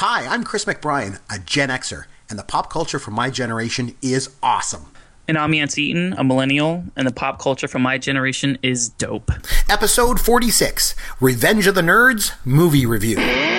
Hi, I'm Chris McBrien, a Gen Xer, and the pop culture from my generation is awesome. And I'm Yancey Eaton, a millennial, and the pop culture from my generation is dope. Episode 46 Revenge of the Nerds Movie Review.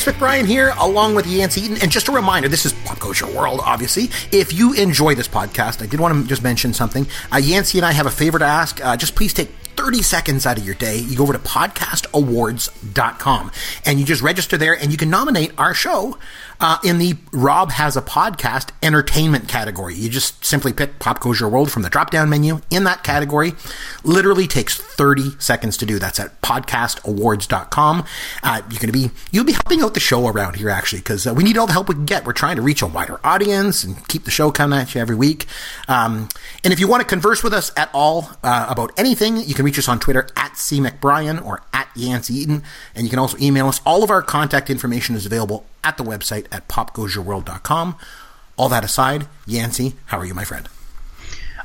Chris McBrien here, along with Yancey Eaton. And just a reminder, this is Pop Goes Your World, obviously. If you enjoy this podcast, I did want to just mention something. Uh, Yancey and I have a favor to ask. Uh, just please take 30 seconds out of your day. You go over to podcastawards.com and you just register there and you can nominate our show uh, in the Rob Has a Podcast entertainment category. You just simply pick Pop Goes Your World from the drop down menu in that category. Literally takes 30 seconds to do. That's at podcastawards.com. Uh, you're going to be, you'll be helping out the show around here actually because uh, we need all the help we can get. We're trying to reach a wider audience and keep the show coming at you every week. Um, and if you want to converse with us at all uh, about anything, you can reach us on Twitter at C McBrien or at Yancey Eaton. And you can also email us. All of our contact information is available at the website at popgoesyourworld.com. All that aside, Yancey, how are you, my friend?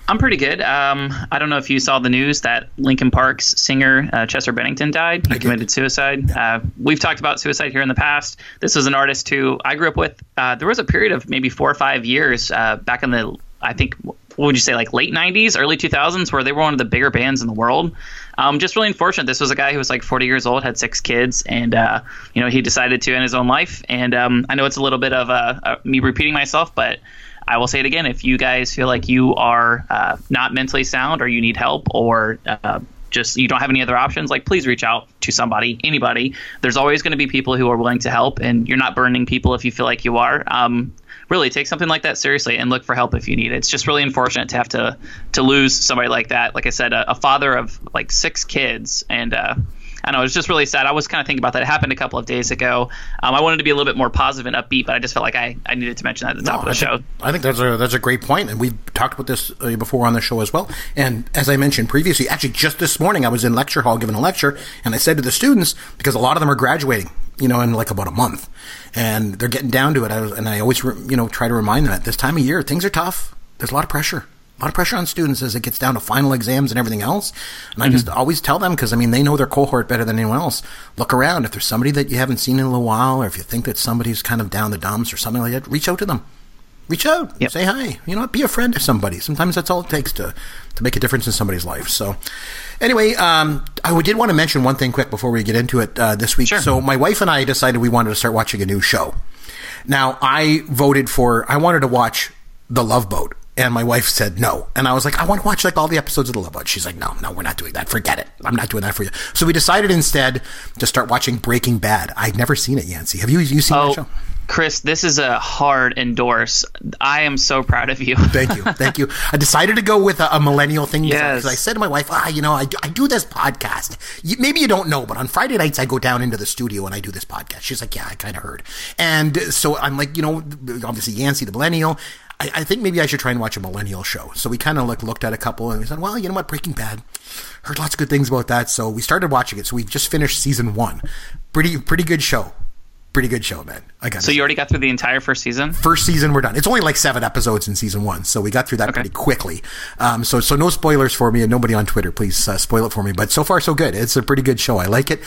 I'm pretty good. Um, I don't know if you saw the news that Linkin Park's singer uh, Chester Bennington died. He committed suicide. Uh, we've talked about suicide here in the past. This was an artist who I grew up with. Uh, there was a period of maybe four or five years uh, back in the, I think, what would you say, like late 90s, early 2000s, where they were one of the bigger bands in the world. Um, just really unfortunate. This was a guy who was like 40 years old, had six kids, and uh, you know he decided to end his own life. And um, I know it's a little bit of uh, me repeating myself, but I will say it again. If you guys feel like you are uh, not mentally sound, or you need help, or uh, just you don't have any other options, like please reach out to somebody, anybody. There's always going to be people who are willing to help, and you're not burning people if you feel like you are. Um, really take something like that seriously and look for help if you need it. It's just really unfortunate to have to to lose somebody like that. Like I said, a, a father of like six kids, and uh, I know it's just really sad. I was kind of thinking about that. It happened a couple of days ago. Um, I wanted to be a little bit more positive and upbeat, but I just felt like I, I needed to mention that at the top of the I show. think, I think that's a that's a great point, and we've talked about this uh, before on the show as well. And as I mentioned previously, actually just this morning I was in lecture hall giving a lecture, and I said to the students because a lot of them are graduating, you know, in like about a month, and they're getting down to it. I was, and I always re- you know try to remind them at this time of year things are tough. There's a lot of pressure. A lot of pressure on students as it gets down to final exams and everything else. And I just always tell them because I mean they know their cohort better than anyone else. Look around if there's somebody that you haven't seen in a little while, or if you think that somebody's kind of down the dumps or something like that, reach out to them reach out, Yep. say hi. You know, be a friend to somebody. Sometimes that's all it takes to to make a difference in somebody's life. So, anyway, um, I did want to mention one thing quick before we get into it uh, this week. Sure. So, my wife and I decided we wanted to start watching a new show. Now, I voted for. I wanted to watch The Love Boat. And my wife said no. And I was like, I want to watch like all the episodes of The Love Boat. She's like, no, no, we're not doing that. Forget it. I'm not doing that for you. So we decided instead to start watching Breaking Bad. I'd never seen it, Yancey. Have you you seen that Oh, show? Chris, this is a hard endorse. I am so proud of you. Thank you, thank you. I decided to go with a, a millennial thing Yes. because I said to my wife, "Ah, you know, I do, I do this podcast. You, maybe you don't know, but on Friday nights I go down into the studio and I do this podcast." She's like, "Yeah, I kind of heard." And so I'm like, you know, obviously Yancey, the millennial. I, I think maybe I should try and watch a millennial show. So we kind of like looked at a couple and we said, "Well, you know what, Breaking Bad." Heard lots of good things about that, so we started watching it. So we've just finished season one. Pretty, pretty good show. Pretty good show, man. I got so you already got through the entire first season? first season we're done. It's only like seven episodes in season one, so we got through that pretty quickly. Um, so so no spoilers for me, and nobody on Twitter, please uh, spoil it for me. But so far so good. It's a pretty good show. I like it.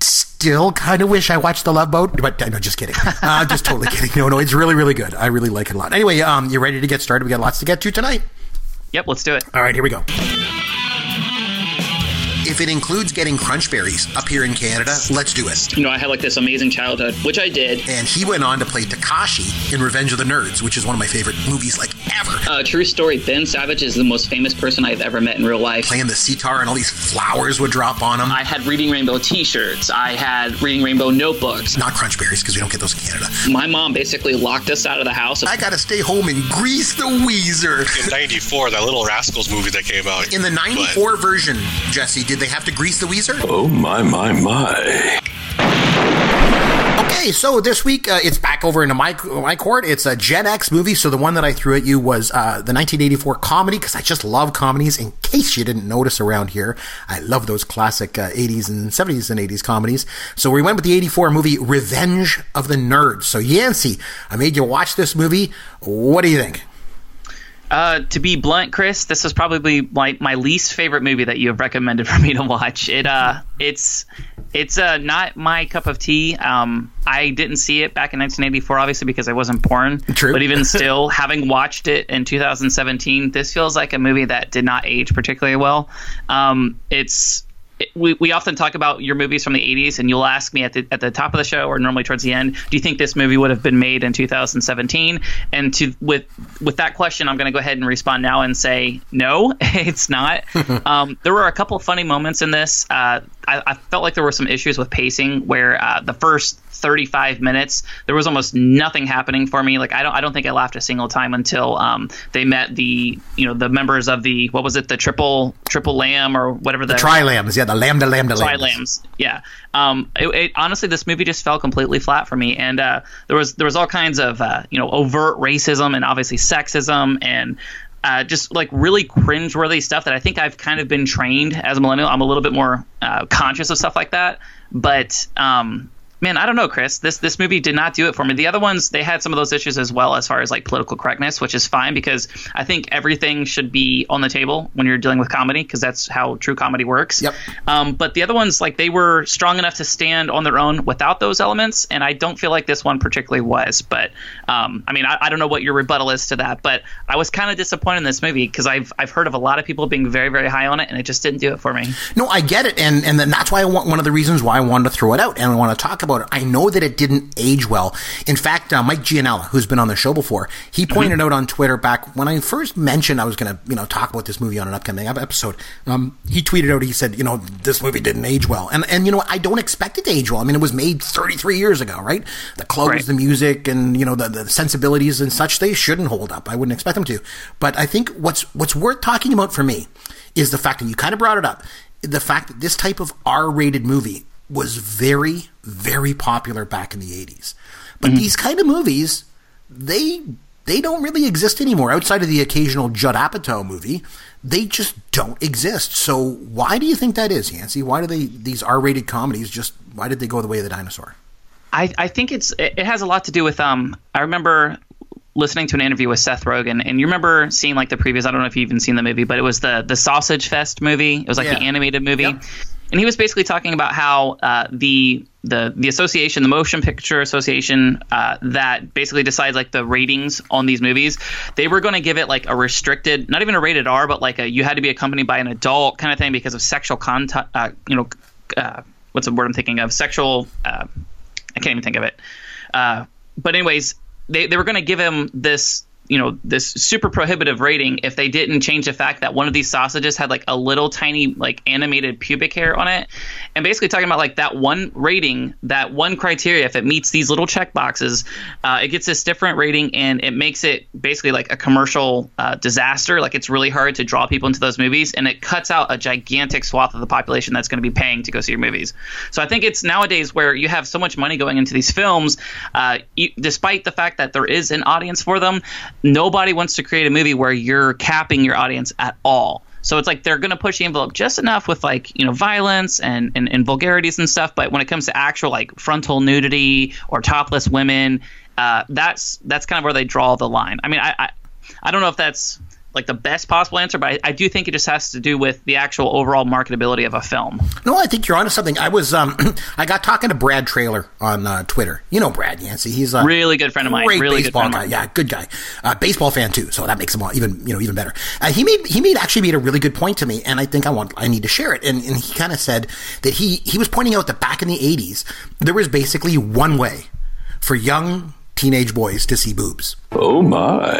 Still kind of wish I watched The Love Boat, but uh, no, just kidding. Uh, just totally kidding. No, no, it's really really good. I really like it a lot. Anyway, um, you ready to get started? We got lots to get to tonight. Yep, let's do it. All right, here we go. If it includes getting crunch berries up here in Canada, let's do it. You know, I had like this amazing childhood, which I did. And he went on to play Takashi in Revenge of the Nerds, which is one of my favorite movies like ever. Uh, true story Ben Savage is the most famous person I've ever met in real life. Playing the sitar and all these flowers would drop on him. I had Reading Rainbow t shirts, I had Reading Rainbow notebooks. Not crunch berries because we don't get those in Canada. My mom basically locked us out of the house. I gotta stay home and grease the Weezer. in '94, that Little Rascals movie that came out. In the But 94 version, Jesse, did they have to grease the Weezer? Oh my my my. Okay, Okay, so this week uh, it's back over into my my court. It's a Gen X movie. So the one that I threw at you was uh, the 1984 comedy because I just love comedies. In case you didn't notice around here, I love those classic uh, 80s and 70s and 80s comedies. So we went with the 84 movie Revenge of the Nerds. So Yancey, I made you watch this movie. What do you think? Uh, to be blunt, Chris, this is probably my, my least favorite movie that you have recommended for me to watch. It uh, it's it's uh, not my cup of tea. Um, I didn't see it back in 1984, obviously because I wasn't born. True. But even still, having watched it in 2017, this feels like a movie that did not age particularly well. Um, it's we, we often talk about your movies from the 80s and you'll ask me at the at the top of the show or normally towards the end do you think this movie would have been made in 2017 and to with with that question i'm going to go ahead and respond now and say no it's not. Um, there were a couple of funny moments in this. Uh, I, I, felt like there were some issues with pacing where uh, the first 35 minutes there was almost nothing happening for me. Like i don't i don't think i laughed a single time until um, they met the you know the members of the what was it the triple triple lamb or whatever the, the tri lambs yeah the lambda lambda tri lambs yeah. Um, it, it, honestly this movie just fell completely flat for me. And uh, there was there was all kinds of uh, you know overt racism and obviously sexism and uh, just like really cringeworthy stuff that I think I've kind of been trained as a millennial. I'm a little bit more uh, conscious of stuff like that. But um, man, I don't know, Chris. This this movie did not do it for me. The other ones they had some of those issues as well, as far as like political correctness, which is fine because I think everything should be on the table when you're dealing with comedy because that's how true comedy works. Yep. Um, but the other ones, like they were strong enough to stand on their own without those elements, and I don't feel like this one particularly was. But um, I mean, I, I don't know what your rebuttal is to that, but I was kind of disappointed in this movie because I've I've heard of a lot of people being very very high on it, and it just didn't do it for me. No, I get it, and and then that's why I want one of the reasons why I wanted to throw it out and I want to talk about it. I know that it didn't age well. In fact, uh, Mike Gianella, who's been on the show before, he pointed mm-hmm. out on Twitter back when I first mentioned I was going to, you know, talk about this movie on an upcoming episode. Um, he tweeted out, he said, you know, this movie didn't age well, and and you know, I don't expect it to age well. I mean, it was made 33 years ago, right? The clothes, right. the music, and you know, the, the sensibilities and such, they shouldn't hold up. I wouldn't expect them to. But I think what's what's worth talking about for me is the fact that you kind of brought it up the fact that this type of R-rated movie was very, very popular back in the 80s. But mm-hmm. these kind of movies, they they don't really exist anymore outside of the occasional Judd Apatow movie. They just don't exist. So why do you think that is, Yancey? Why do they these R-rated comedies just why did they go the way of the dinosaur? I, I think it's it has a lot to do with um I remember listening to an interview with Seth Rogen, and you remember seeing like the previous. I don't know if you've even seen the movie, but it was the the Sausage Fest movie. It was like yeah. the animated movie. Yep and he was basically talking about how uh, the the the association, the Motion Picture Association, uh, that basically decides like the ratings on these movies, they were going to give it like a restricted, not even a rated R, but like a you had to be accompanied by an adult kind of thing because of sexual contact. Uh, you know, uh, what's the word I'm thinking of? Sexual. Uh, I can't even think of it. Uh, but anyways, they they were going to give him this you know this super prohibitive rating if they didn't change the fact that one of these sausages had like a little tiny like animated pubic hair on it. And basically talking about like that one rating that one criteria if it meets these little check boxes uh, it gets this different rating and it makes it basically like a commercial uh, disaster. Like it's really hard to draw people into those movies and it cuts out a gigantic swath of the population that's going to be paying to go see your movies. So i think it's nowadays where you have so much money going into these films uh, despite the fact that there is an audience for them nobody wants to create a movie where you're capping your audience at all. So it's like they're going to push the envelope just enough with like you know violence and, and and vulgarities and stuff. But when it comes to actual like frontal nudity or topless women, uh, that's that's kind of where they draw the line. I mean, I, I I don't know if that's like the best possible answer, but I, I, do think it just has to do with the actual overall marketability of a film. No, I think you're onto something. I was um, I got talking to Brad Trailer on uh, Twitter. You know Brad Yancey. He's a really good friend of mine. Really baseball guy. Yeah, good guy. Uh, baseball fan too. So that makes him even you know even better. Uh, he made he made actually made a really good point to me, and I think I want I need to share it. And, and he kind of said that he he was pointing out that back in the '80s there was basically one way for young teenage boys to see boobs. Oh my!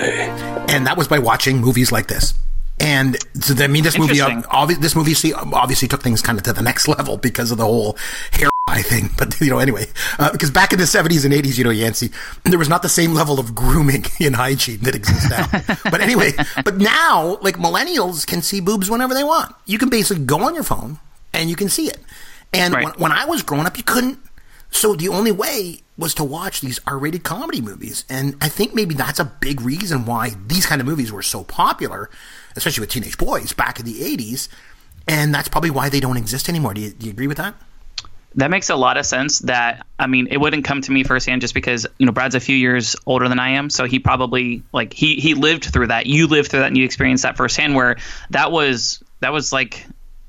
And that was by watching movies like this. And so, I mean, this movie, obvi- this movie obviously took things kind of to the next level because of the whole hair thing. But you know, anyway, uh, because back in the seventies and eighties, you know, Yancey, there was not the same level of grooming in hygiene that exists now. but anyway, but now, like millennials can see boobs whenever they want. You can basically go on your phone and you can see it. And right. when, when I was growing up, you couldn't. So the only way was to watch these R-rated comedy movies, and I think maybe that's a big reason why these kind of movies were so popular, especially with teenage boys back in the '80s, and that's probably why they don't exist anymore. Do you, do you agree with that? That makes a lot of sense. That I mean, it wouldn't come to me firsthand just because you know Brad's a few years older than I am, so he probably like he he lived through that. You lived through that, and you experienced that firsthand. Where that was that was like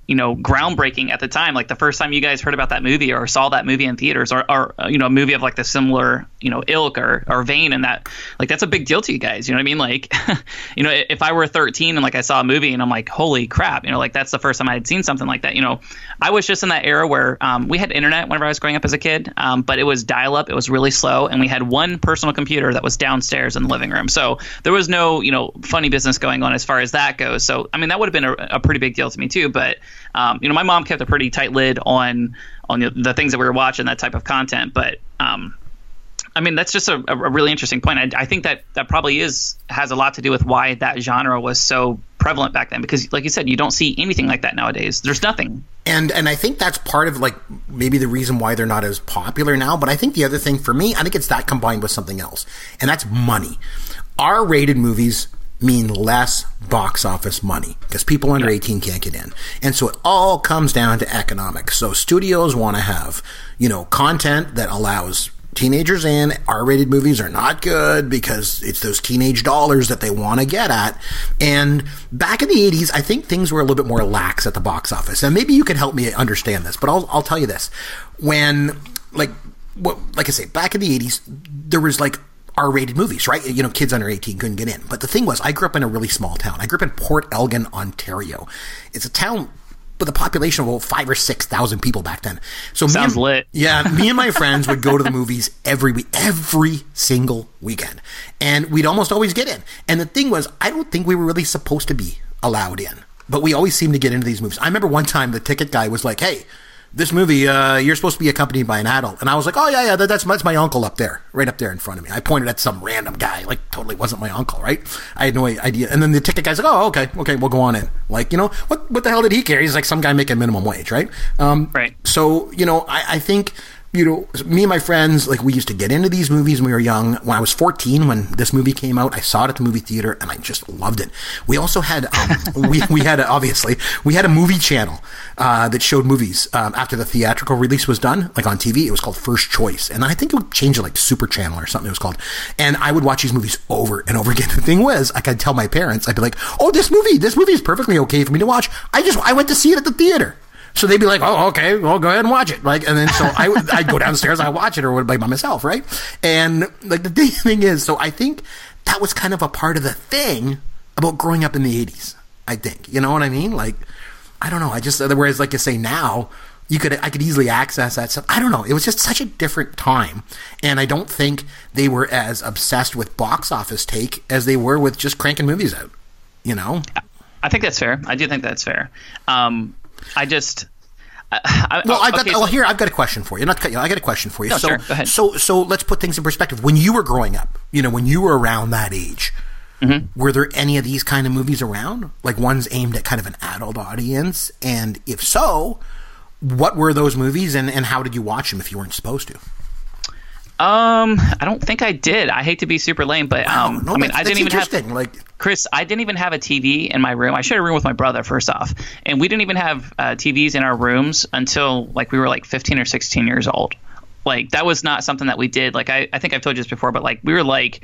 you know groundbreaking at the time. Like the first time you guys heard about that movie or saw that movie in theaters or, or you know a movie of like the similar you know ilk or, or vein and that like that's a big deal to you guys you know what i mean? Like you know if i were 13 and like i saw a movie and i'm like holy crap you know like that's the first time i had seen something like that you know? I was just in that era where um, we had internet whenever i was growing up as a kid um, but it was dial up it was really slow and we had one personal computer that was downstairs in the living room. So there was no you know funny business going on as far as that goes. So i mean that would have been a, a pretty big deal to me too but um, you know, my mom kept a pretty tight lid on on the, the, things that we were watching, that type of content. But um, I mean, that's just a, a really interesting point. I, I, think that that probably is has a lot to do with why that genre was so prevalent back then. Because, like you said, you don't see anything like that nowadays. There's nothing. And and I think that's part of like maybe the reason why they're not as popular now. But I think the other thing for me, I think it's that combined with something else, and that's money. R-rated movies mean less box office money because people under 18 can't get in. And so it all comes down to economics. So studios want to have, you know, content that allows teenagers in. R-rated movies are not good because it's those teenage dollars that they want to get at. And back in the 80s, I think things were a little bit more lax at the box office. And maybe you can help me understand this, but I'll, I'll tell you this. When, like, what, like I say, back in the 80s, there was like R-rated movies, right? You know, kids under 18 couldn't get in. But the thing was, I grew up in a really small town. I grew up in Port Elgin, Ontario. It's a town with a population of about five or six thousand people back then. So sounds and, lit. Yeah, me and my friends would go to the movies every week, every single weekend, and we'd almost always get in. And the thing was, I don't think we were really supposed to be allowed in, but we always seemed to get into these movies. I remember one time the ticket guy was like, "Hey." This movie, uh, you're supposed to be accompanied by an adult. And I was like, oh, yeah, yeah, that, that's, that's my uncle up there, right up there in front of me. I pointed at some random guy, like, totally wasn't my uncle, right? I had no idea. And then the ticket guy's like, oh, okay, okay, we'll go on in. Like, you know, what, what the hell did he care? He's like some guy making minimum wage, right? Um, right. So, you know, I, I think you know, me and my friends, like we used to get into these movies when we were young. When I was 14, when this movie came out, I saw it at the movie theater and I just loved it. We also had, um, we, we had, a, obviously, we had a movie channel, uh, that showed movies, um, after the theatrical release was done, like on TV. It was called First Choice. And I think it would change to like Super Channel or something it was called. And I would watch these movies over and over again. The thing was, I could tell my parents, I'd be like, oh, this movie, this movie is perfectly okay for me to watch. I just, I went to see it at the theater. So they'd be like, "Oh, okay, well, go ahead and watch it." Like, and then so I I'd go downstairs, and I watch it, or would by myself, right? And like the thing is, so I think that was kind of a part of the thing about growing up in the '80s. I think you know what I mean. Like, I don't know. I just whereas like you say now, you could I could easily access that stuff. I don't know. It was just such a different time, and I don't think they were as obsessed with box office take as they were with just cranking movies out. You know. I think that's fair. I do think that's fair. Um, I just. I, well, I've got. Okay, well, here I've got a question for you. Not cut you. I got a question for you. No, so, sure. Go ahead. so, so let's put things in perspective. When you were growing up, you know, when you were around that age, mm-hmm. were there any of these kind of movies around, like ones aimed at kind of an adult audience? And if so, what were those movies, and and how did you watch them if you weren't supposed to? Um, I don't think I did. I hate to be super lame, but wow, um, no, I mean, I didn't even have like Chris. I didn't even have a TV in my room. I shared a room with my brother first off, and we didn't even have uh, TVs in our rooms until like we were like 15 or 16 years old. Like that was not something that we did. Like I, I think I've told you this before, but like we were like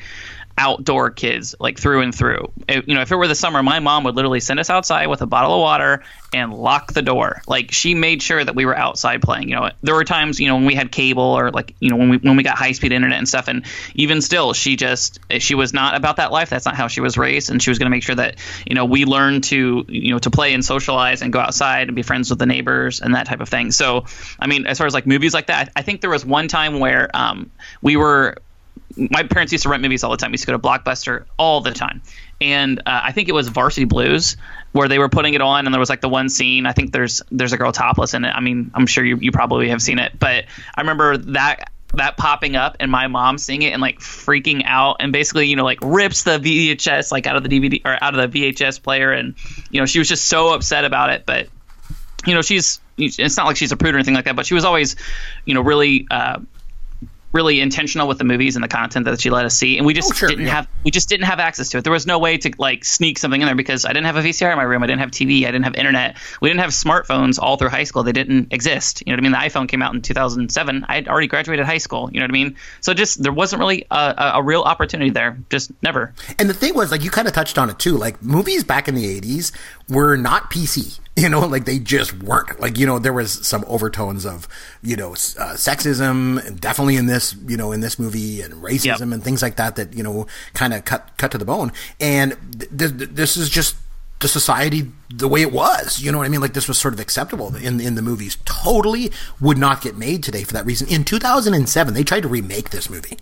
outdoor kids, like through and through. It, you know, if it were the summer, my mom would literally send us outside with a bottle of water and lock the door. Like she made sure that we were outside playing. You know, there were times, you know, when we had cable or like, you know, when we when we got high speed internet and stuff, and even still, she just she was not about that life. That's not how she was raised, and she was going to make sure that you know we learned to you know to play and socialize and go outside and be friends with the neighbors and that type of thing. So, I mean, as far as like movies like that, I think there was one time where um, we were my parents used to rent movies all the time. We used to go to Blockbuster all the time, and uh, I think it was Varsity Blues where they were putting it on, and there was like the one scene. I think there's there's a girl topless in it. I mean, I'm sure you you probably have seen it, but I remember that that popping up and my mom seeing it and like freaking out and basically you know like rips the VHS like out of the DVD or out of the VHS player and you know she was just so upset about it, but you know she's it's not like she's a prude or anything like that, but she was always you know really. Uh, really intentional with the movies and the content that she let us see, and we just Oh, sure, didn't yeah. have we just didn't have access to it. There was no way to like sneak something in there because I didn't have a VCR in my room. I didn't have TV. I didn't have internet. We didn't have smartphones all through high school. They didn't exist. You know what I mean? The iPhone came out in 2007. I had already graduated high school. You know what I mean? So just there wasn't really a, a, a real opportunity there. Just never. And the thing was, like, you kind of touched on it too. Like, movies back in the 80s were not PC. You know, like, they just weren't. Like, you know, there was some overtones of, you know, uh, sexism, definitely in this, you know, in this movie, and racism Yep. and things like that that, you know, kind of cut, cut to the bone. And th- th- this is just the society the way it was. You know what I mean? Like, this was sort of acceptable in, in the movies. Totally would not get made today for that reason. In 2007, they tried to remake this movie.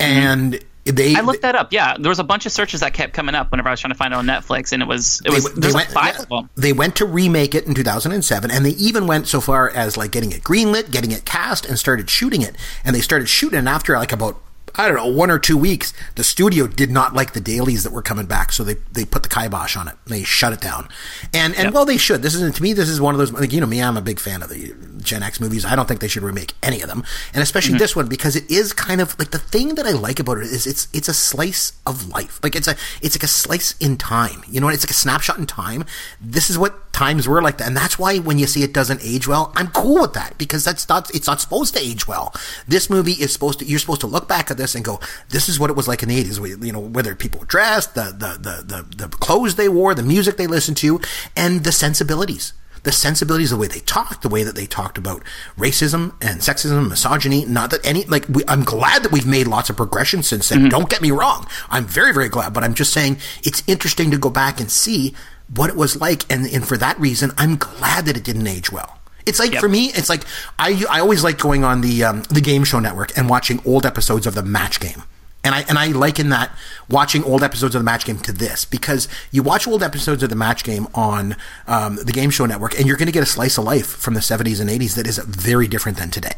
And they. I looked that up. Yeah, there was a bunch of searches that kept coming up whenever I was trying to find it on Netflix, and it was it was w- there's like went, five yeah, of them. They went to remake it in 2007, and they even went so far as like getting it greenlit, getting it cast, and started shooting it. And they started shooting it after like about I don't know one or two weeks. The studio did not like the dailies that were coming back, so they they put the kibosh on it. They shut it down. And and well, they should. This is to me, this is one of those like you know me. I'm a big fan of the Gen X movies. I don't think they should remake any of them, and especially mm-hmm. this one because it is kind of like the thing that I like about it is it's it's a slice of life. Like it's a it's like a slice in time. You know, it's like a snapshot in time. This is what times were like that, and that's why when you see it doesn't age well, I'm cool with that because that's not it's not supposed to age well. This movie is supposed to you're supposed to look back at this and go, this is what it was like in the 80s. You know, whether people were dressed, the the the the, the clothes they wore, the music they listened to, and the sensibilities the sensibilities, the way they talked, the way that they talked about racism and sexism, misogyny. Not that any, like, we, I'm glad that we've made lots of progression since then. Mm-hmm. Don't get me wrong. I'm very, very glad, but I'm just saying it's interesting to go back and see what it was like. And, and for that reason, I'm glad that it didn't age well. It's like Yep. for me, it's like I I always like going on the um, the game show network and watching old episodes of the Match Game. And I and I liken that watching old episodes of the Match Game to this because you watch old episodes of the Match Game on um, the Game Show Network, and you're going to get a slice of life from the 70s and 80s that is very different than today.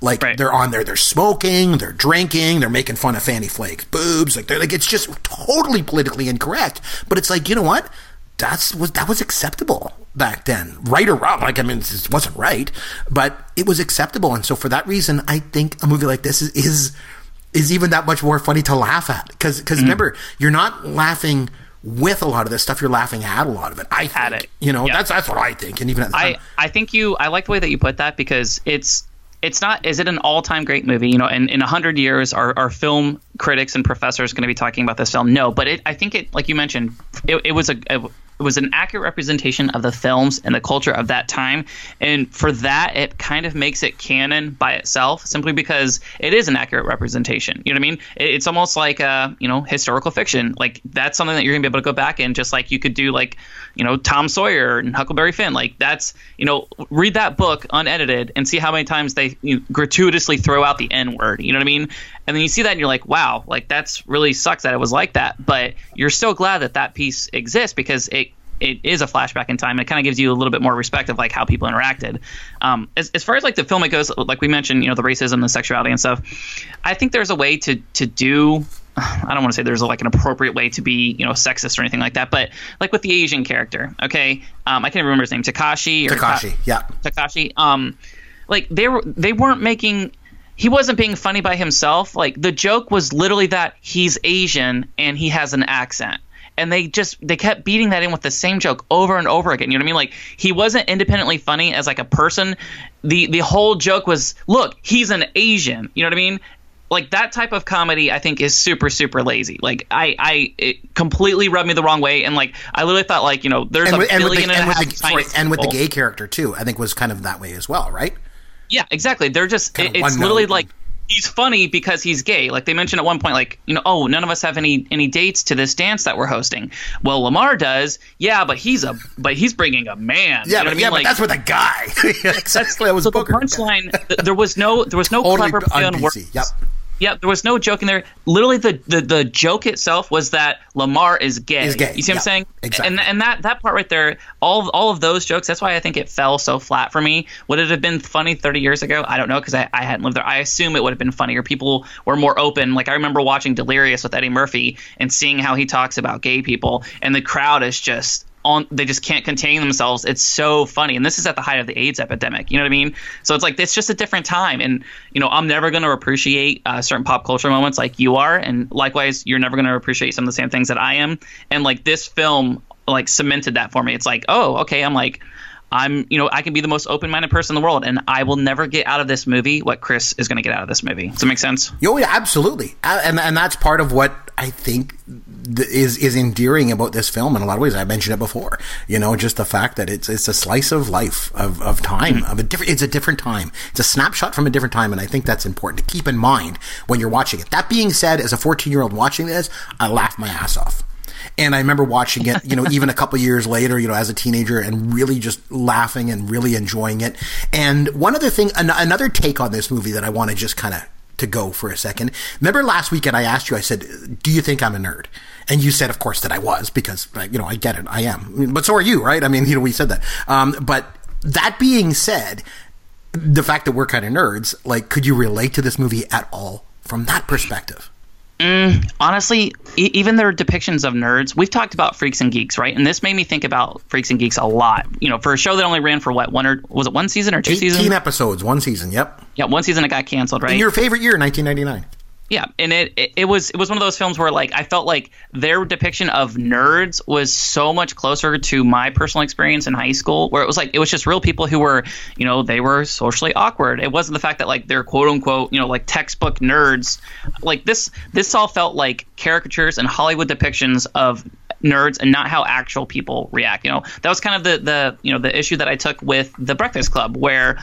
Like Right. they're on there, they're smoking, they're drinking, they're making fun of Fannie Flagg's boobs, like they're like it's just totally politically incorrect. But it's like you know what? That's was that was acceptable back then, right or wrong. Like I mean, it wasn't right, but it was acceptable, and so for that reason, I think a movie like this is is, is even that much more funny to laugh at because because mm. remember you're not laughing with a lot of this stuff, you're laughing at a lot of it. I think, At it. you know, Yeah. that's that's what I think, and even at the time, I, I think you I like the way that you put that because it's it's not is it an all time great movie? You know, in in a hundred years, are, are film critics and professors going to be talking about this film? No, but it I think it like you mentioned, it, it was a, a it was an accurate representation of the films and the culture of that time, and for that, it kind of makes it canon by itself, simply because it is an accurate representation. You know what I mean? It's almost like uh, you know historical fiction. Like that's something that you're gonna be able to go back and just like you could do like you know Tom Sawyer and Huckleberry Finn. Like that's you know read that book unedited and see how many times they you know, gratuitously throw out the N word. You know what I mean? And then you see that and you're like, wow, like that's really sucks that it was like that. But you're still glad that that piece exists because it it is a flashback in time. And It kind of gives you a little bit more respect of like how people interacted. Um, as, as far as like the film it goes, like we mentioned, you know, the racism, the sexuality, and stuff. I think there's a way to to do. I don't want to say there's like an appropriate way to be, you know, sexist or anything like that, but like with the Asian character, okay, um, I can't remember his name, Takashi or Takashi, yeah. Takashi. Um, like they were they weren't making. He wasn't being funny by himself. Like the joke was literally that he's Asian and he has an accent. And they just they kept beating that in with the same joke over and over again. You know what I mean? Like he wasn't independently funny as like a person. The the whole joke was, look, he's an Asian. You know what I mean? Like that type of comedy, I think is super super lazy. Like I I it completely rubbed me the wrong way. And like I literally thought like you know there's And a with, and with billion the, and a and with the, sorry, and with the gay character too, I think was kind of that way as well, right? Yeah, exactly. They're just it- it's literally note. like he's funny because he's gay. Like they mentioned at one point, like you know, oh, none of us have any any dates to this dance that we're hosting. Well, Lamar does. Yeah, but he's a but he's bringing a man. Yeah, you know but, I yeah, mean? but Like that's with a guy. exactly, that was so the punchline. there was no there was no clever play on on. Yep. Yep, there was no joke in there. Literally, the, the, the joke itself was that Lamar is gay. Is gay, You see what yeah, I'm saying? exactly. And and that, that part right there, all all of those jokes. That's why I think it fell so flat for me. Would it have been funny 30 years ago? I don't know because I, I hadn't lived there. I assume it would have been funnier. People were more open. Like I remember watching Delirious with Eddie Murphy and seeing how he talks about gay people, and the crowd is just on they just can't contain themselves. It's so funny, and this is at the height of the AIDS epidemic. You know what I mean? So it's like it's just a different time, and you know I'm never going to appreciate uh, certain pop culture moments like you are, and likewise you're never going to appreciate some of the same things that I am. And like this film like cemented that for me. It's like oh okay, I'm like I'm, you know, I can be the most open-minded person in the world, and I will never get out of this movie what Chris is going to get out of this movie. Does that make sense? Oh yeah, absolutely, and and that's part of what I think is is endearing about this film in a lot of ways. I mentioned it before. You know, just the fact that it's it's a slice of life of, of time mm-hmm. of a different. It's a different time. It's a snapshot from a different time, and I think that's important to keep in mind when you're watching it. That being said, as a 14 year old watching this, I laughed my ass off. And I remember watching it, you know, even a couple years later, you know, as a teenager and really just laughing and really enjoying it. And one other thing, an- another take on this movie that I want to just kind of to go for a second. Remember last weekend I asked you, I said, do you think I'm a nerd? And you said, of course, that I was because, you know, I get it. I am. But so are you, right? I mean, you know, we said that. Um, but that being said, the fact that we're kind of nerds, like, could you relate to this movie at all from that perspective? Mm, honestly, e- even their depictions of nerds, we've talked about Freaks and Geeks, right? And this made me think about Freaks and Geeks a lot. You know, for a show that only ran for what one or was it one season or two 18 seasons? Eighteen episodes, one season. Yep. Yeah, one season it got canceled, right? In your favorite year, 1999. Yeah, and it, it, it was it was one of those films where like I felt like their depiction of nerds was so much closer to my personal experience in high school, where it was like it was just real people who were you know they were socially awkward. It wasn't the fact that like they're quote unquote you know like textbook nerds. Like this this all felt like caricatures and Hollywood depictions of nerds and not how actual people react. You know that was kind of the the you know the issue that I took with the Breakfast Club, where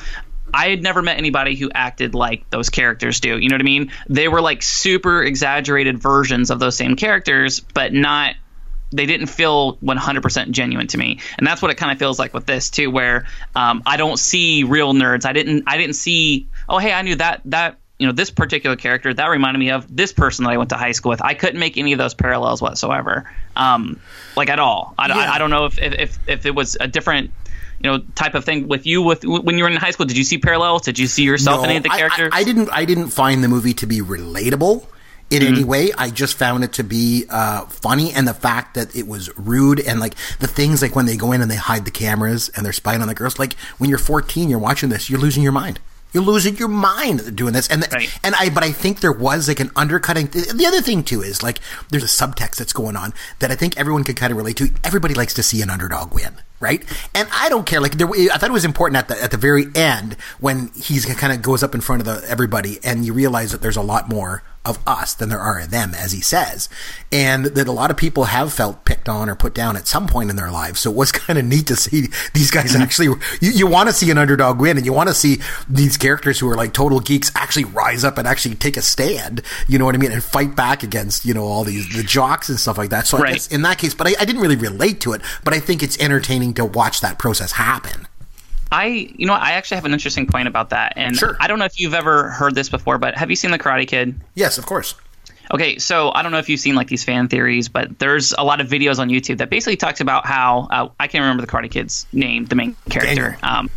I had never met anybody who acted like those characters do. You know what I mean? They were like super exaggerated versions of those same characters, but not they didn't feel 100% genuine to me and that's what it kind of feels like with this too where um, i don't see real nerds i didn't i didn't see oh hey i knew that that you know this particular character that reminded me of this person that i went to high school with i couldn't make any of those parallels whatsoever um, like at all I, yeah. I, I, don't know if, if if it was a different you know type of thing with you with when you were in high school did you see parallels did you see yourself no, in any of the characters I, I, I, didn't i didn't find the movie to be relatable in mm-hmm. any way i just found it to be uh, funny and the fact that it was rude and like the things like when they go in and they hide the cameras and they're spying on the girls like when you're 14 you're watching this you're losing your mind you're losing your mind doing this. And right. and I but I think there was like an undercutting. The other thing too is like there's a subtext that's going on that I think everyone can kind of relate to. Everybody likes to see an underdog win, right? And I don't care. Like there, I thought it was important at the at the very end when he's kind of goes up in front of the, everybody and you realize that there's a lot more of us than there are of them, as he says. And that a lot of people have felt picked on or put down at some point in their lives. So it was kind of neat to see these guys mm-hmm. actually, you, you want to see an underdog win and you want to see these characters who are like total geeks actually rise up and actually take a stand, you know what I mean? And fight back against, you know, all these, the jocks and stuff like that. So right. I guess in that case, but I, I didn't really relate to it, but I think it's entertaining to watch that process happen. I, you know, I actually have an interesting point about that, and sure. I don't know if you've ever heard this before, but have you seen The Karate Kid? Yes, of course. Okay, so I don't know if you've seen like these fan theories, but there's a lot of videos on YouTube that basically talks about how uh, I can't remember the Karate Kid's name, the main character, Daniel. Um,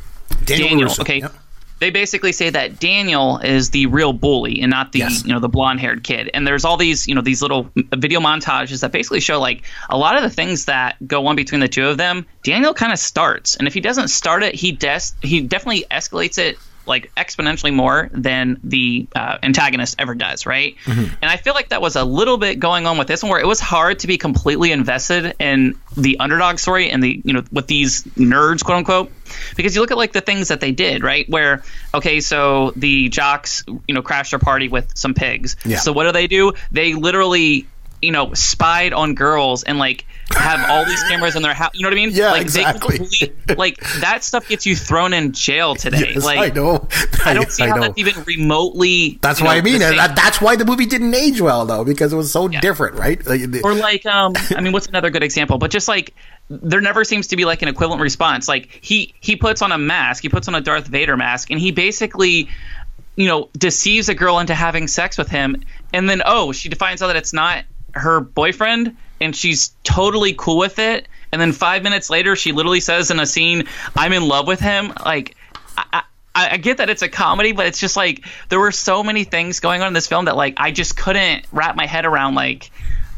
Daniel, Daniel okay, yep they basically say that Daniel is the real bully and not the yes. you know the blonde haired kid. And there's all these you know these little video montages that basically show like a lot of the things that go on between the two of them. Daniel kind of starts, and if he doesn't start it, he des- he definitely escalates it like exponentially more than the uh, antagonist ever does, right? Mm-hmm. And I feel like that was a little bit going on with this one, where it was hard to be completely invested in the underdog story and the you know with these nerds, quote unquote, because you look at like the things that they did, right? Where okay, so the jocks you know crashed their party with some pigs. Yeah. So what do they do? They literally you know spied on girls and like have all these cameras in their house. You know what I mean? Yeah, like, exactly. Complete, like that stuff gets you thrown in jail today. Yes, like I know. I don't see I how know. that's even remotely. That's why know, I mean. That's why the movie didn't age well, though, because it was so yeah. different, right? Like, or like, um, I mean, what's another good example? But just like there never seems to be like an equivalent response. Like he he puts on a mask, he puts on a Darth Vader mask, and he basically you know deceives a girl into having sex with him, and then oh, she finds out that it's not her boyfriend and she's totally cool with it. And then five minutes later, she literally says in a scene, "I'm in love with him." Like, I, I, I, get that it's a comedy, but it's just like there were so many things going on in this film that like I just couldn't wrap my head around. Like,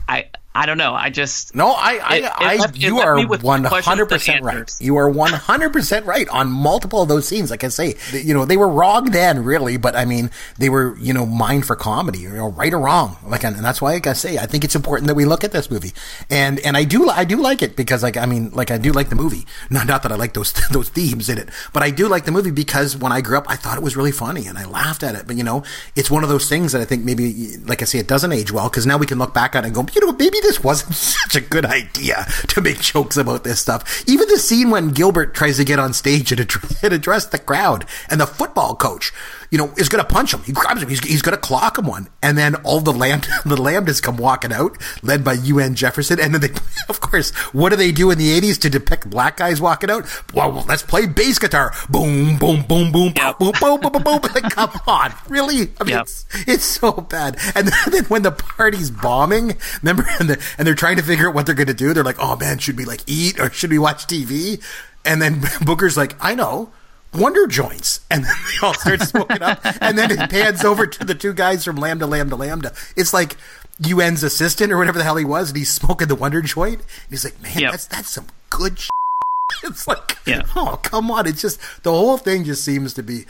I I don't know. I just no. I, I, it, it I left, you are one hundred percent right. You are one hundred percent right on multiple of those scenes. Like I say, you know, they were wrong then, really, but I mean, they were you know mined for comedy, you know, right or wrong. Like, and that's why, like I say, I think it's important that we look at this movie, and and I do I do like it because like I mean, like I do like the movie. Not not that I like those those themes in it, but I do like the movie because when I grew up, I thought it was really funny and I laughed at it. But you know, it's one of those things that I think maybe, like I say, it doesn't age well because now we can look back at it and go, you know, maybe this wasn't such a good idea to make jokes about this stuff. Even the scene when Gilbert tries to get on stage and address the crowd and the football coach you know, is going to punch him. He grabs him. He's, he's going to clock him one. And then all the lamb, the lambdas come walking out, led by UN Jefferson. And then they, of course, what do they do in the 80s to depict black guys walking out? Well, let's play bass guitar. Boom, boom, boom, boom, yep. boom, boom, boom, boom, boom. Like, come on. Really? I mean, yep. it's, it's so bad. And then when the party's bombing, remember, and, the, and they're trying to figure out what they're going to do. They're like, oh man, should we like eat or should we watch TV? And then Booger's like, I know Wonder joints, and then they all start smoking up, and then it pans over to the two guys from Lambda, Lambda, Lambda. It's like UN's assistant or whatever the hell he was, and he's smoking the Wonder joint. And he's like, man, yep. that's that's some good. Shit. It's like, yeah. oh come on! It's just the whole thing just seems to be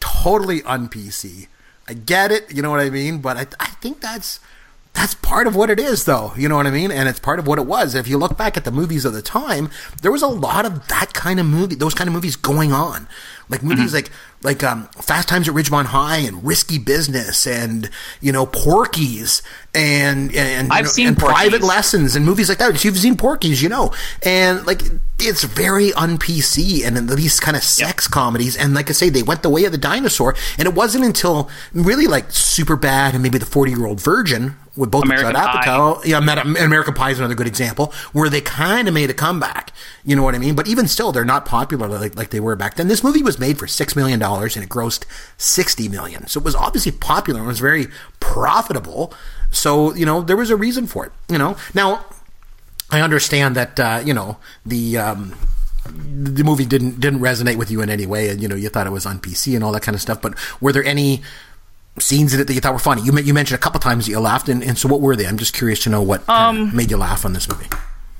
totally un PC. I get it, you know what I mean, but I I think that's that's part of what it is, though. You know what I mean? And it's part of what it was. If you look back at the movies of the time, there was a lot of that kind of movie, those kind of movies going on. Like movies mm-hmm. like like um, Fast Times at Ridgemont High and Risky Business and you know Porky's and and I've know, seen and Private Lessons and movies like that. You've seen Porky's, you know, and like it's very un PC and these kind of sex yep. comedies. And like I say, they went the way of the dinosaur. And it wasn't until really like Superbad and maybe the Forty Year Old Virgin with both American Judd Apatow. Yeah, American Pie is another good example where they kind of made a comeback. You know what I mean? But even still, they're not popular like, like they were back then. This movie was made for six million dollars and it grossed 60 million. so it was obviously popular and was very profitable. So you know there was a reason for it. You know now. I understand that uh, you know the um, the movie didn't didn't resonate with you in any way, and you know you thought it was on PC and all that kind of stuff. But were there any scenes in it that you thought were funny? You you mentioned a couple times that you laughed, and, and so what were they? I'm just curious to know what um, made you laugh on this movie.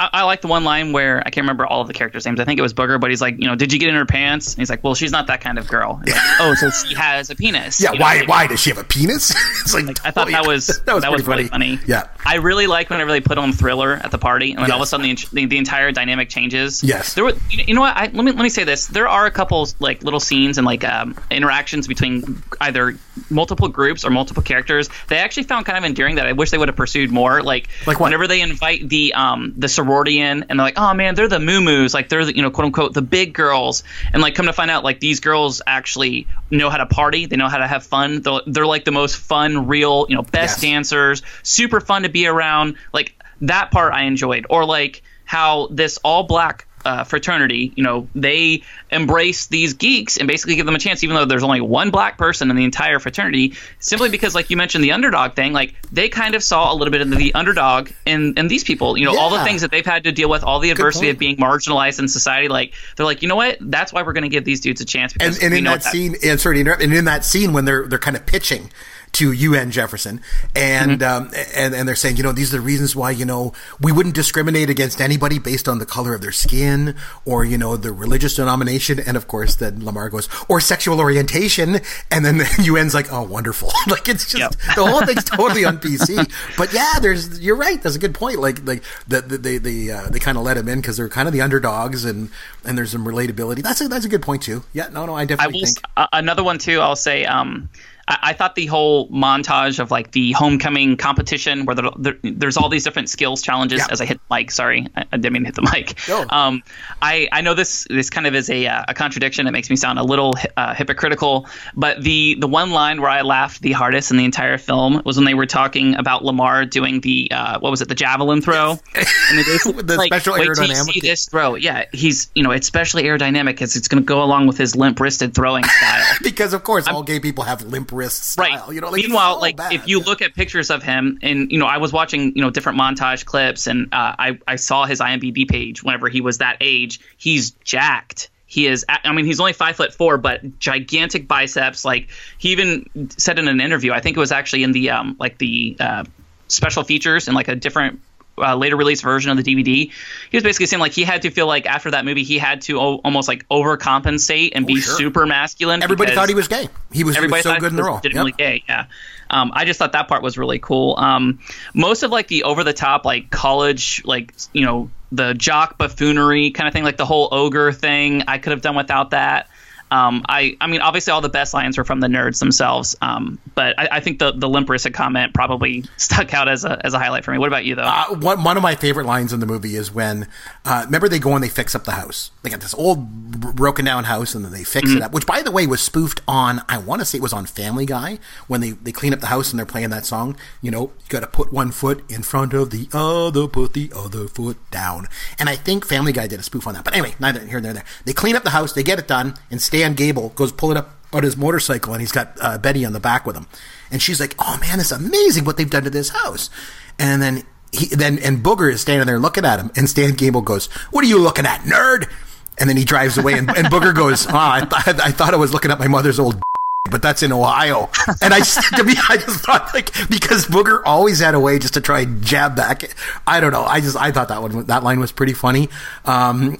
I, I, like the one line where I can't remember all of the characters' names. I think it was Booger, but he's like, you know, did you get in her pants? And he's like, well, she's not that kind of girl. Like, oh, so she has a penis. Yeah, you know, why? Like, why does she have a penis? it's like, like I thought that was that was, that was funny. really funny. Yeah, I really like whenever they put on Thriller at the party, and then yes. all of a sudden the, the, the entire dynamic changes. Yes, there were. You know what? I, let me let me say this. There are a couple like little scenes and like um, interactions between either multiple groups or multiple characters. They actually found kind of endearing that I wish they would have pursued more. Like, like whenever they invite the um the sorority in and they're like, oh man, they're the moo like they're the, you know, quote unquote, the big girls, and like come to find out, like these girls actually know how to party, they know how to have fun. They're, they're like the most fun, real, you know, best yes. dancers, super fun to be around. Like that part I enjoyed, or like how this all black uh, fraternity, you know, they embrace these geeks and basically give them a chance, even though there's only one black person in the entire fraternity, simply because, like you mentioned, the underdog thing, like they kind of saw a little bit of the underdog in, in these people, you know, yeah. all the things that they've had to deal with, all the adversity of being marginalized in society. Like they're like, you know what? That's why we're going to give these dudes a chance. And, and in that, that scene, and sorry to interrupt, and in that scene when they're they're kind of pitching to UN Jefferson, and mm-hmm. um, and and they're saying, you know, these are the reasons why you know we wouldn't discriminate against anybody based on the color of their skin or you know the religious denomination, and of course then Lamar goes or sexual orientation, and then the UN's like, oh, wonderful, like it's just yep. the whole thing's totally on PC. But yeah, there's you're right. That's a good point. Like like the, the, they they uh, they kind of let him in because they're kind of the underdogs and and there's some relatability. That's a that's a good point too. Yeah, no, no, I definitely I will, think uh, another one too. I'll say. Um, I, I, thought the whole montage of like the homecoming competition where there, there, there's all these different skills challenges. Yeah. As I hit the mic, sorry, I, I, didn't mean to hit the mic. Oh. Um, I I know this this kind of is a uh, a contradiction. It makes me sound a little uh, hypocritical. But the the one line where I laughed the hardest in the entire film was when they were talking about Lamar doing the uh, what was it the javelin throw and they the like, special wait till you see this throw. Yeah, he's you know it's specially aerodynamic because it's going to go along with his limp wristed throwing style. because of course I'm, all gay people have limp wrist style. Right. You know, like, meanwhile, so like bad. if you look at pictures of him, and you know, I was watching you know different montage clips, and uh, I I saw his IMDb page whenever he was that age. He's jacked. He is. I mean, he's only five foot four, but gigantic biceps. Like he even said in an interview, I think it was actually in the um like the uh, special features and like a different uh, later release version of the DVD, he was basically saying like he had to feel like after that movie he had to o- almost like overcompensate and be Oh, sure. super masculine. Everybody thought he was gay. He was, he was so good in the was role. legitimately Yep. gay. Yeah. Um, I just thought that part was really cool. Um, most of like the over the top like college like you know the jock buffoonery kind of thing like the whole ogre thing I could have done without that. Um, I, I mean, obviously, all the best lines were from the nerds themselves, um, but I, I think the the Limperissa comment probably stuck out as a as a highlight for me. What about you, though? Uh, one, one of my favorite lines in the movie is when, uh, remember they go and they fix up the house. They got this old broken down house and then they fix Mm-hmm. it up, which by the way was spoofed on, I want to say it was on Family Guy when they, they clean up the house and they're playing that song. You know, you got to put one foot in front of the other, put the other foot down. And I think Family Guy did a spoof on that. But anyway, neither here nor there. They clean up the house, they get it done, and Stan Gable goes pull it up on his motorcycle and he's got uh, Betty on the back with him. And she's like, "Oh man, it's amazing what they've done to this house." And then he then and Booger is standing there looking at him, and Stan Gable goes, "What are you looking at, nerd?" And then he drives away, and, and Booger goes, "Ah, I, th- I thought I was looking at my mother's old." But that's in Ohio, and I to me, I just thought like because Booger always had a way just to try and jab back. I don't know. I just I thought that one that line was pretty funny. Um,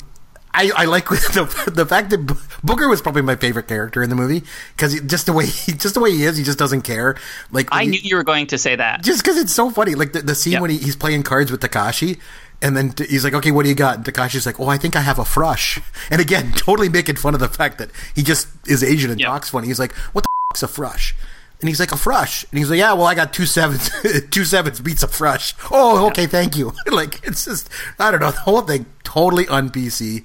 I, I like the the fact that Booger was probably my favorite character in the movie because just the way he just the way he is, he just doesn't care. Like I he- knew you were going to say that. just because it's so funny. Like the, the scene Yep. when he, he's playing cards with Takashi, and then t- he's like, "Okay, what do you got?" And Takashi's like, "Oh, I think I have a frush." And again, totally making fun of the fact that he just is Asian and Yep. talks funny. He's like, "What the f- is a frush?" And he's like, "A frush." And he's like, "Yeah, well, I got two sevens. two sevens beats a frush." Oh, okay, thank you. like it's just, I don't know, the whole thing totally un PC.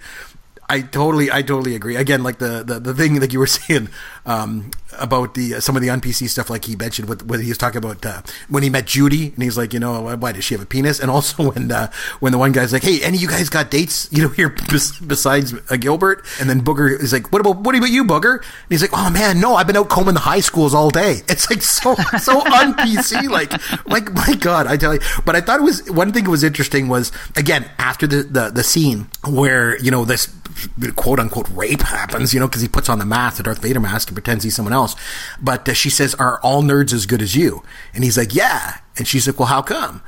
I totally, I totally agree. Again, like the, the, the thing that you were saying um, about the some of the un PC stuff, like he mentioned with when he was talking about uh, when he met Judy, and he's like, you know, why, why does she have a penis? And also when uh, when the one guy's like, hey, any of you guys got dates, you know, here bes- besides uh, Gilbert? And then Booger is like, what about what about you, Booger? And he's like, oh man, no, I've been out combing the high schools all day. It's like so so un PC, like like my god, I tell you. But I thought it was one thing that was interesting was again after the the, the scene where you know this quote unquote rape happens, you know, because he puts on the mask, the Darth Vader mask, pretends he's someone else. But uh, she says, "Are all nerds as good as you?" And he's like, "Yeah." And she's like, "Well, how come?"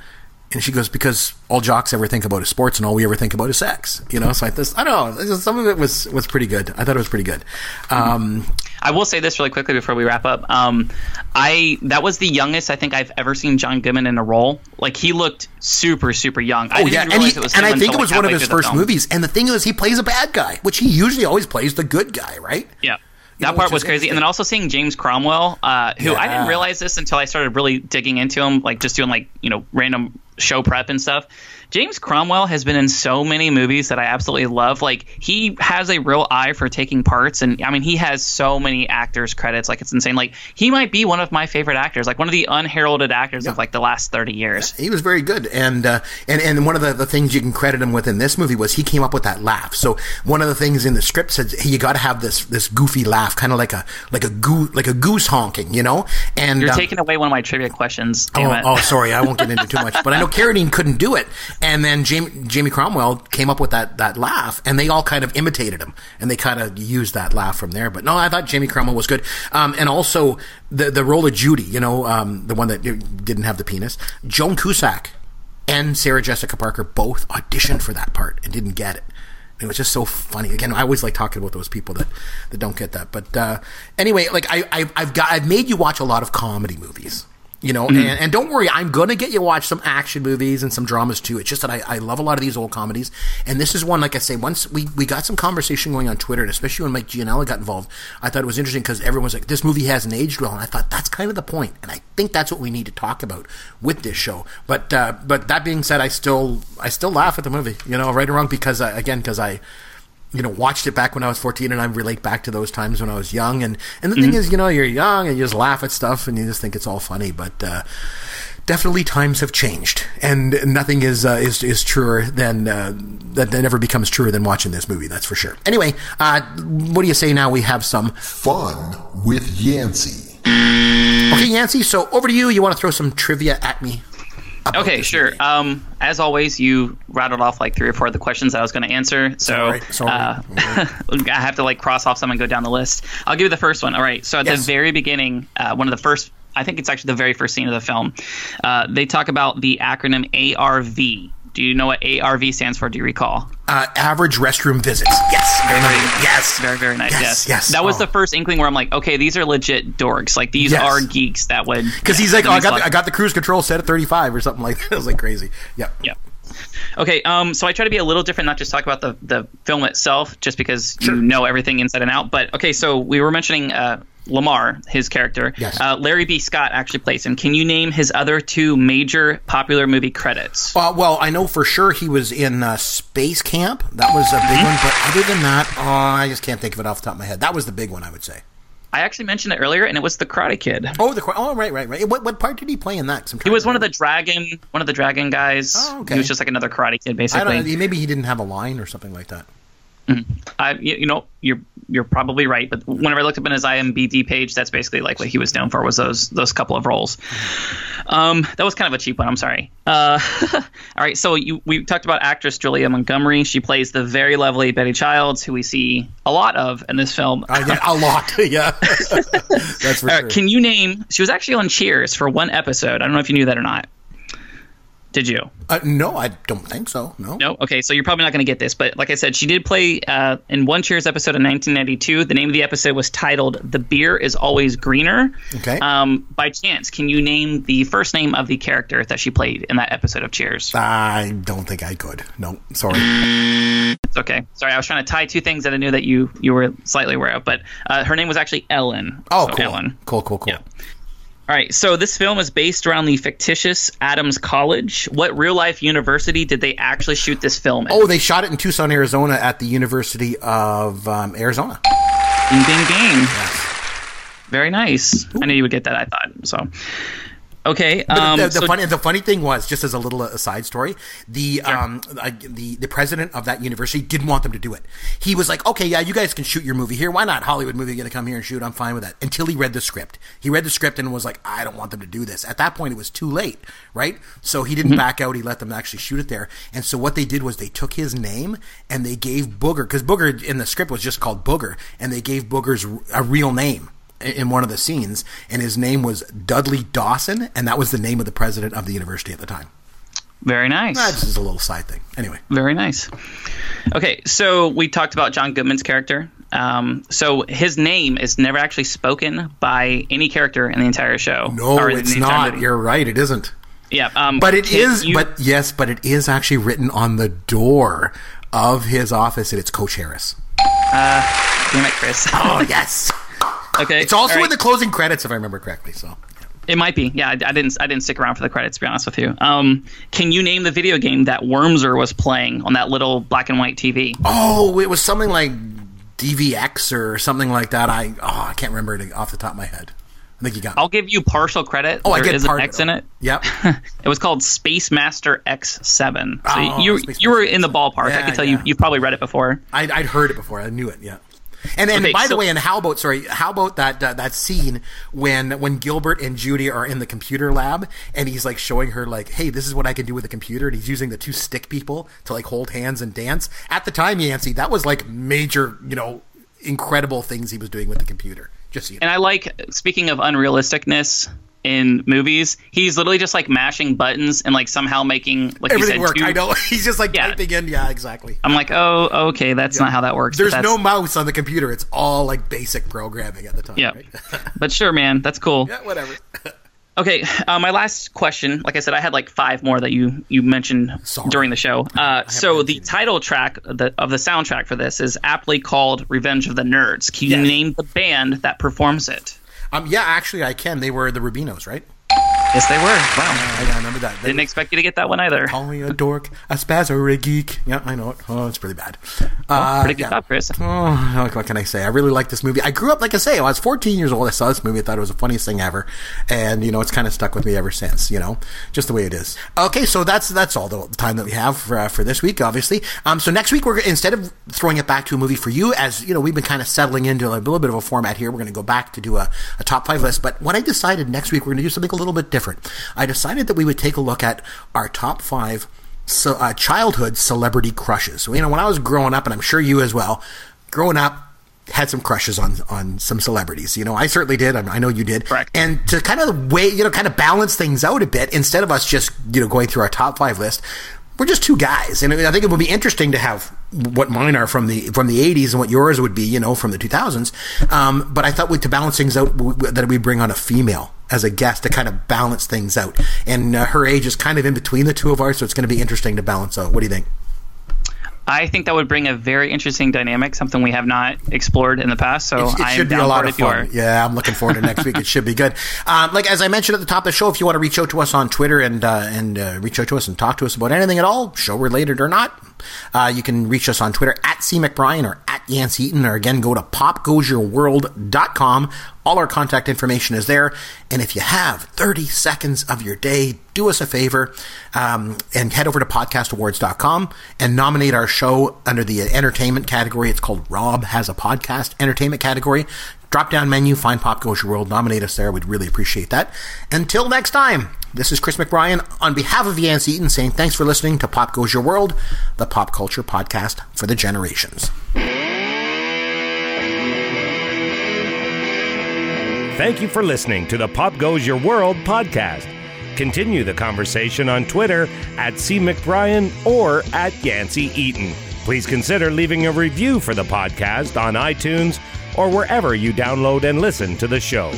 And she goes, "Because all jocks ever think about is sports, and all we ever think about is sex." You know, so I, this, I don't know. Some of it was was pretty good. I thought it was pretty good. Um, I will say this really quickly before we wrap up. Um, I that was the youngest I think I've ever seen John Goodman in a role. Like he looked super super young. I Oh didn't yeah, and, he, and I think it was like, one of his first movies. And the thing is, he plays a bad guy, which he usually always plays the good guy, right? Yeah. That part was crazy, and then also seeing James Cromwell, uh, who I didn't realize this until I started really digging into him, like just doing like you know random show prep and stuff. James Cromwell has been in so many movies that I absolutely love. Like he has a real eye for taking parts, and I mean he has so many actors credits. Like it's insane. Like he might be one of my favorite actors, like one of the unheralded actors of like the last thirty years. He was very good, and uh, and and one of the, the things you can credit him with in this movie was he came up with that laugh. So one of the things in the script said hey, you got to have this this goofy laugh, kind of like a like a goo like a goose honking, you know. And You're um, taking away one of my trivia questions. Oh, oh, sorry, I won't get into too much. But I know Carradine couldn't do it, and then Jamie, Jamie Cromwell came up with that that laugh, and they all kind of imitated him, and they kind of used that laugh from there. But no, I thought Jamie Cromwell was good, um, and also the the role of Judy, you know, um, the one that didn't have the penis, Joan Cusack and Sarah Jessica Parker both auditioned for that part and didn't get it. It was just so funny. Again, I always like talking about those people that, that don't get that. But uh, anyway, like I, I, I've got, I've made you watch a lot of comedy movies, you know, and, and don't worry, I'm gonna get you watch some action movies and some dramas too. It's just that I, I love a lot of these old comedies, and this is one. Like I say, once we, we got some conversation going on Twitter, and especially when Mike Gianella got involved, I thought it was interesting because everyone's like, "This movie hasn't aged well," and I thought that's kind of the point, and I think that's what we need to talk about with this show. But uh, but that being said, I still I still laugh at the movie, you know, right or wrong, because I, again, because I you know, watched it back when I was 14 and I relate back to those times when I was young. And, and the thing is, you know, you're young and you just laugh at stuff and you just think it's all funny. But, uh, definitely times have changed and nothing is, uh, is, is truer than, uh, that, that never becomes truer than watching this movie. That's for sure. Anyway, uh, what do you say now we have some Fun with Yancey. Okay, Yancey, so over to you. You want to throw some trivia at me? Okay, sure. Um, as always, you rattled off like three or four of the questions that I was going to answer. So Sorry, sorry. Uh, I have to like cross off some and go down the list. I'll give you the first one. All right. So at Yes. the very beginning, uh, one of the first I think it's actually the very first scene of the film. Uh, they talk about the acronym ARV. Do you know what ARV stands for? Do you recall? Uh, average restroom visits. Yes. Very, very, yes. Very, very nice. Yes, Yes. yes. That was Oh. the first inkling where I'm like, okay, these are legit dorks. Like these Yes. are geeks that would. Because he's like, oh, I got, the, I got the cruise control set at 35 or something like that. It was like crazy. Yeah. Yeah. Okay, um, so I try to be a little different, not just talk about the, the film itself, just because you know everything inside and out. But okay, so we were mentioning uh, Lamar, his character. Yes. Uh, Larry B. Scott actually plays him. Can you name his other two major popular movie credits? Uh, well, I know for sure he was in uh, Space Camp. That was a big one. But other than that, oh, I just can't think of it off the top of my head. That was the big one, I would say. I actually mentioned it earlier, and it was The Karate Kid. Oh, the oh, right, right, right. What, what part did he play in that? He was one of the dragon, one of the dragon guys. Oh, okay. He was just like another Karate Kid, I basically. don't know. Maybe he didn't have a line or something like that. I, you, you know, you're you're probably right. But whenever I looked up in his IMDb page, that's basically like what he was known for was those those couple of roles. Um, that was kind of a cheap one. I'm sorry. Uh, all right, so you, we talked about actress Julia Montgomery. She plays the very lovely Betty Childs, who we see a lot of in this film. Uh, yeah, a lot. yeah. That's for Uh, sure. can you name? She was actually on Cheers for one episode. I don't know if you knew that or not. Did you? uh, no, I don't think so. No. No. Okay, so you're probably not going to get this, but like I said, she did play uh, in one Cheers episode in 1992. The name of the episode was titled "The Beer Is Always Greener." Okay. Um, by chance, can you name the first name of the character that she played in that episode of Cheers? I don't think I could. No, sorry. It's okay. Sorry, I was trying to tie two things that I knew that you you were slightly aware of, but uh, her name was actually Ellen. Oh, So cool. Ellen. Cool, cool, cool. Yeah. All right, so this film is based around the fictitious Adams College. What real life university did they actually shoot this film in? Oh, they shot it in Tucson, Arizona at the University of um, Arizona. Ding, ding, bing. Very nice. I knew you would get that. I thought so. Okay. Um, the, the so- funny, the funny thing was, just as a little aside story, the um, the the president of that university didn't want them to do it. He was like, "Okay, yeah, you guys can shoot your movie here. Why not? Hollywood movie going to come here and shoot? I'm fine with that." Until he read the script, he read the script and was like, "I don't want them to do this." At that point, it was too late, right? So he didn't back out. He let them actually shoot it there. And so what they did was they took his name and they gave Booger because Booger in the script was just called Booger, and they gave Booger's a real name in one of the scenes, and his name was Dudley Dawson, and that was the name of the president of the university at the time. very nice. That's just a little side thing. Anyway, Very nice. Okay, so we talked about John Goodman's character. Um, so his name is never actually spoken by any character in the entire show. no, it's not. movie. You're right. It isn't. Yeah, um, But it is. you- But yes, but it is actually written on the door of his office, and it's Coach Harris. damn it, Chris. Oh yes, okay, it's also right. in the closing credits, if I remember correctly. So. It might be. Yeah, I, I didn't. I didn't stick around for the credits. To be honest with you. Um, can you name the video game that Wormser was playing on that little black and white TV? Oh, it was something like DVX or something like that. I oh, I can't remember it off the top of my head. I think you got. I'll give you partial credit. oh, I There get is part an X in it. Yep. It was called Space Master X7. So Oh, you Space you were in the ballpark. I Yeah, can tell yeah. you you probably read it before. I'd, I'd heard it before. I knew it. Yeah. And and Okay, by the way, and how about sorry, how about that uh, that scene when when Gilbert and Judy are in the computer lab and he's like showing her like, hey, this is what I can do with a computer, and he's using the two stick people to like hold hands and dance. At the time, Yancey, that was like major, you know, incredible things he was doing with the computer. Just so you know. And I like speaking of unrealisticness in movies, he's literally just like mashing buttons and like somehow making like everything you said worked. two- I know he's just like Yeah. typing in. Yeah, exactly. I'm like, oh, okay, that's not how that works. There's no mouse on the computer. It's all like basic programming at the time. Yeah, Right? but sure, man, that's cool. yeah. Whatever. Okay, uh, my last question. Like I said, I had like five more that you you mentioned Sorry. during the show. Uh, so the title track of the, of the soundtrack for this is aptly called "Revenge of the Nerds." Can you Yes. name the band that performs it? Um. Yeah. Actually, I can. They were the Rubinoos, right? Yes, they were. Wow, I, I remember that. They- didn't expect you to get that one either. Call me a dork, a spaz, or a geek. Yeah, I know it. Oh, it's pretty bad. Uh, Pretty good yeah. job, Chris. Oh, what what can I say? I really like this movie. I grew up, like I say, I was 14 years old. I saw this movie. I thought it was the funniest thing ever, and you know, it's kind of stuck with me ever since. You know, just the way it is. Okay, so that's that's all the time that we have for, uh, for this week, obviously. Um, so next week we're instead of throwing it back to a movie for you, as you know, we've been kind of settling into a little bit of a format here. We're going to go back to do a, a top five list. But what I decided next week we're going to do something a little bit different. I decided that we would take a look at our top five so, uh, childhood celebrity crushes. So, you know, when I was growing up, and I'm sure you as well, growing up, had some crushes on on some celebrities. You know, I certainly did. I, I know you did. Correct. And to kind of weigh, you know, kind of balance things out a bit, instead of us just you know going through our top five list, we're just two guys, and I think it would be interesting to have what mine are from the from the '80s and what yours would be, you know, from the 2000s. Um, but I thought we, to balance things out that we bring on a female as a guest to kind of balance things out, and uh, her age is kind of in between the two of ours, so it's going to be interesting to balance out. What do you think? I think that would bring a very interesting dynamic, something we have not explored in the past. So it, it I should am be down a lot for it of fun. Yeah, I'm looking forward to next week. It should be good. Um, like as I mentioned at the top of the show, if you want to reach out to us on Twitter and uh, and uh, reach out to us and talk to us about anything at all, show related or not, uh, you can reach us on Twitter at C McBrien or at Yancey Eaton, or again go to popgoesyourworld.com. All our contact information is there. And if you have 30 seconds of your day, do us a favor um, and head over to podcastawards.com and nominate our show under the entertainment category. It's called Rob Has a Podcast Entertainment category. Drop down menu, find Pop Goes Your World, nominate us there. We'd really appreciate that. Until next time, this is Chris McBrien on behalf of Yancey Eaton saying thanks for listening to Pop Goes Your World, the pop culture podcast for the generations. Thank you for listening to the Pop Goes Your World podcast. Continue the conversation on Twitter at C. McBrien or at Yancey Eaton. Please consider leaving a review for the podcast on iTunes or wherever you download and listen to the show.